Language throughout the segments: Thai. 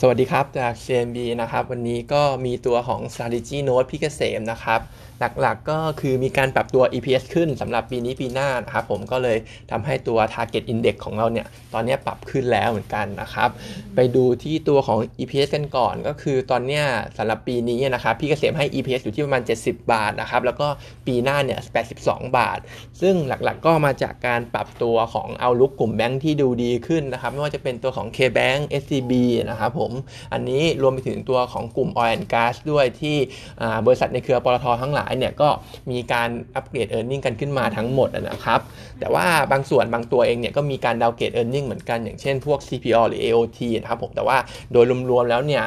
สวัสดีครับ จาก CMB นะครับ วันนี้ก็มีตัวของ strategy note พี่เกษมนะครับ หลักๆก็คือมีการปรับตัว EPS ขึ้นสำหรับปีนี้ปีหน้านะครับผมก็เลยทำให้ตัว target index ของเราเนี่ย ตอนนี้ปรับขึ้นแล้วเหมือนกันนะครับ ไปดูที่ตัวของ EPS กันก่อนก็คือตอนนี้สำหรับปีนี้นะครับพี่เกษมให้ EPS อยู่ที่ประมาณ 70 บาทนะครับแล้วก็ปีหน้าเนี่ย 82 บาท ซึ่งหลักๆก็มาจากการปรับตัวของเอาลุกกลุ่มแบงค์ที่ดูดีขึ้นนะครับไม่ว่าจะเป็นตัวของ KBank SCB นะครับผมอันนี้รวมไปถึงตัวของกลุ่ม Oil and Gas ด้วยที่บริษัทในเครือปตททั้งหลายายเนี่ยก็มีการอัปเกรด e a r n i n g กันขึ้นมาทั้งหมดนะครับ แต่ว่าบางส่วนบางตัวเองเนี่ยก็มีการดาวเกรด e a r n i n g เหมือนกันอย่างเช่นพวก CPO หรือ AOT นะครับผมแต่ว่าโดยรวมๆแล้วเนี่ย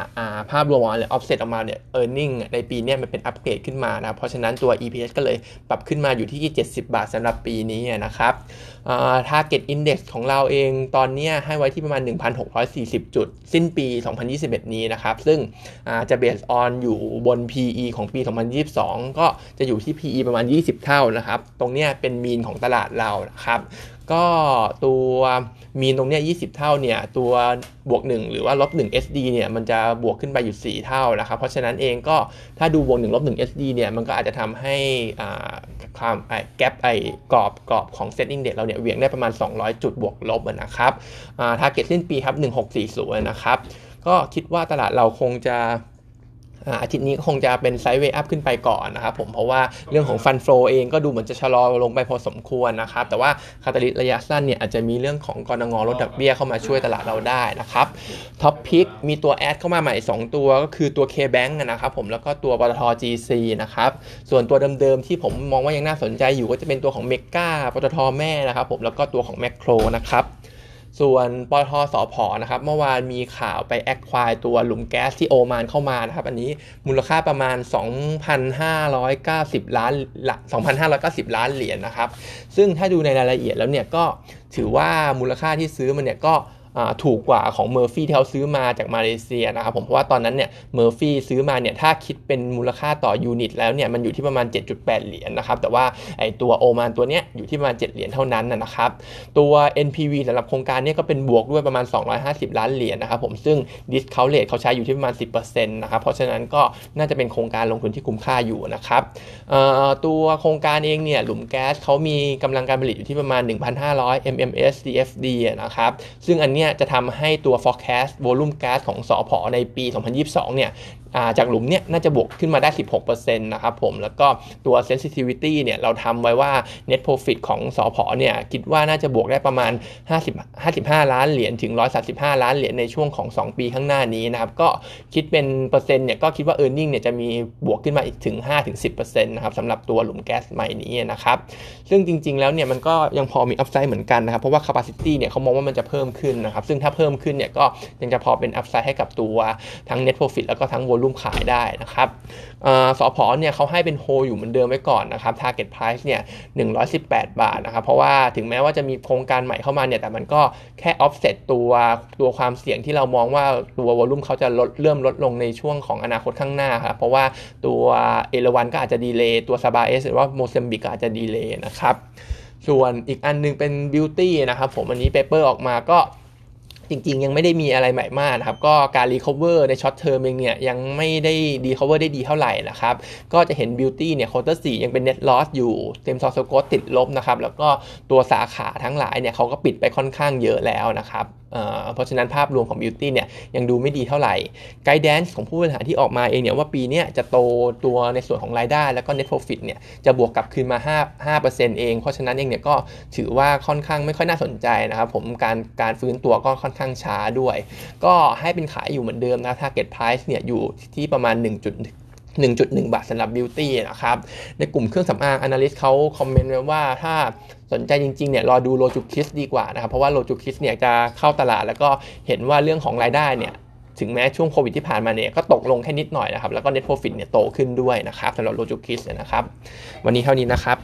ภาพรวมออกมาเลย offset ออกมาเนี่ย e a r n i n g ในปีนี้มันเป็นอัปเกรดขึ้นมานะเพราะฉะนั้นตัว EPS ก็เลยปรับขึ้นมาอยู่ที่ 70 บาทสำหรับปีนี้นะครับ target index ของเราเองตอนนี้ให้ไว้ที่ประมาณ 1,640 จุด สิ้นปี 2021 นี้นะครับ ซึ่งจะ based on อยู่บน PE ของปี 2022 ก็จะอยู่ที่ PE ประมาณ 20 เท่านะครับ ตรงนี้เป็นมีนของตลาดเรานะครับ ก็ตัวมีนตรงนี้ 20 เท่าเนี่ย ตัวบวก 1 หรือว่าลบ1 SD เนี่ยมันจะบวกขึ้นไปอยู่ 4 เท่านะครับ เพราะฉะนั้นเองก็ถ้าดูบวก1ลบ1 SD เนี่ยมันก็อาจจะทำให้ความแกลบไอ้กรอบกรอบของ SET Index เราเนี่ยเหวี่ยงได้ประมาณ 200 จุดบวกลบนะครับ target สิ้นปีครับ 1640 นะครับ ก็คิดว่าตลาดเราคงจะ อาทิตย์นี้คงจะเป็น sideway up ขึ้นไปก่อนนะครับผมเพราะว่าเรื่องของ fund flow เองก็ดูเหมือนจะชะลอลงไปพอสมควรนะครับ แต่ว่า catalyst ระยะสั้นเนี่ยอาจจะมีเรื่องของกนง.ลดดอกเบี้ยเข้ามาช่วยตลาดเราได้นะครับ top pick มีตัว add เข้ามาใหม่ 2 ตัวก็คือตัว KBANK นะครับผมแล้วก็ตัวปตท GC นะครับส่วนตัวเดิมๆที่ผมมองว่ายังน่าสนใจอยู่ก็จะเป็นตัวของเมกาปตทแม่นะครับผมแล้วก็ตัวของแมคโครนะครับ ส่วนปทสอพอนะครับเมื่อวานมีข่าวไปแอคควายตัวหลุมแก๊สที่โอมานเข้ามานะครับอันนี้มูลค่าประมาณ 2,590 ล้าน2,590 ล้านเหรียญนนะครับ ซึ่งถ้าดูในรายละเอียดแล้วเนี่ยก็ถือว่ามูลค่าที่ซื้อมันเนี่ยก็ ถูกกว่าของเมอร์ฟี่ที่เขาซื้อมาจากมาเลเซียนะครับผมเพราะว่าตอนนั้นเนี่ยเมอร์ฟี่ซื้อมาเนี่ยถ้าคิดเป็นมูลค่าต่อยูนิตแล้วเนี่ยมันอยู่ที่ประมาณ 7.8 เหรียญนนะครับแต่ว่าไอตัวโอมานตัวเนี้ยอยู่ที่ประมาณ 7 เหรียญเท่านั้นนะครับตัว NPV สำหรับโครงการเนี้ก็เป็นบวกด้วยประมาณ 250 ล้านเหรียญนะครับผมซึ่ง discount rate เขาใช้อยู่ที่ประมาณ 10%นะครับเพราะฉะนั้นก็น่าจะเป็นโครงการลงทุนที่คุ้มค่าอยู่นะครับตัวโครงการเองเนี่ยหลุมแก๊สเขามีกำลังการผลิตอยู่ที่ประมาณ 1,500 MMS CFD นะครับซึ่งอันนี้ี้จะทำให้ตัว forecast volume gas ของสอพอในปี 2022 เนี่ยจากหลุมเนี่ยน่าจะบวกขึ้นมาได้ 16%นะครับผม แล้วก็ตัว sensitivity เนี่ยเราทำไว้ว่า net profit ของสอพอเนี่ยคิดว่าน่าจะบวกได้ประมาณ 50 55 ล้านเหรียญถึง 135 ล้านเหรียญในช่วงของ 2 ปีข้างหน้านี้นะครับ ก็คิดเป็นเปอร์เซ็นต์เนี่ยก็คิดว่า e a r n i n g เนี่ยจะมีบวกขึ้นมาอีกถึง 5-10%นะครับสำหรับตัวหลุมแก๊สใหม่นี้นะครับ ซึ่งจริงๆแล้วเนี่ยมันก็ยังพอมี upside เหมือนกันนะครับ เพราะว่า capacity เนี่ยเขามองว่ามันจะเพิ่มขึ้นนะครับซึ่งถ้าเพิ่มขึ้นเนี่ยก็ยังจะพอเป็น upside ให้กับตัวทั้ง net profit แล้วก็ทั้ง volume ลุ่มขายได้นะครับสอพอเนี่ยเขาให้เป็นโฮอยู่เหมือนเดิมไว้ก่อนนะครับ target price เนี่ย 118 บาทนะครับ เพราะว่าถึงแม้ว่าจะมีโครงการใหม่เข้ามาเนี่ย แต่มันก็แค่ offset ตัวตัวความเสี่ยงที่เรามองว่าตัววอลุ่มเขาจะลดเริ่มลดลงในช่วงของอนาคตข้างหน้าครับ เพราะว่าตัวเอราวัณก็อาจจะ delay ตัวซาบาเอสหรือว่าโมซัมบิกก็อาจจะ delay นะครับ ส่วนอีกอันนึงเป็น BEAUTY นะครับผมอันนี้ paper ออกมาก็ จริงๆ ยังไม่ได้มีอะไรใหม่มากนะครับ ก็การ recover ในช่วง short term เองเนี่ยยังไม่ได้ recover ได้ดีเท่าไหร่นะครับ ก็จะเห็น BEAUTY เนี่ย quarter สองยังเป็น net loss อยู่ same store growth ติดลบนะครับ แล้วก็ตัวสาขาทั้งหลายเนี่ยเขาก็ปิดไปค่อนข้างเยอะแล้วนะครับ เพราะฉะนั้นภาพรวมของ BEAUTY เนี่ยยังดูไม่ดีเท่าไหร่ guidance ของผู้บริหารที่ออกมาเองเนี่ยว่าปีนี้จะโตตัวในส่วนของรายได้ แล้วก็ net profit เนี่ยจะบวกกลับคืนมา 5 5%เอง เพราะฉะนั้นเองเนี่ยก็ถือว่าค่อนข้างไม่ค่อยน่าสนใจนะครับผมการการฟื้นตัวก็ค่อนข้างช้าด้วย ก็ให้เป็นขายอยู่เหมือนเดิมนะ target price เนี่ยอยู่ที่ประมาณ 1 1.1 บาทสำหรับ BEAUTY นะครับ ในกลุ่มเครื่องสำอาง Analyst เขา comment ไว้ว่าถ้าสนใจจริงๆเนี่ยรอดูโรจูคิสดีกว่านะครับ เพราะว่าโรจูคิสเนี่ยจะเข้าตลาดแล้วก็เห็นว่าเรื่องของรายได้เนี่ยถึงแม้ช่วงโควิดที่ผ่านมาเนี่ยก็ตกลงแค่นิดหน่อยนะครับ แล้วก็ net profit เนี่ยโตขึ้นด้วยนะครับสำหรับโลจูคิสนะครับ วันนี้เท่านี้นะครับ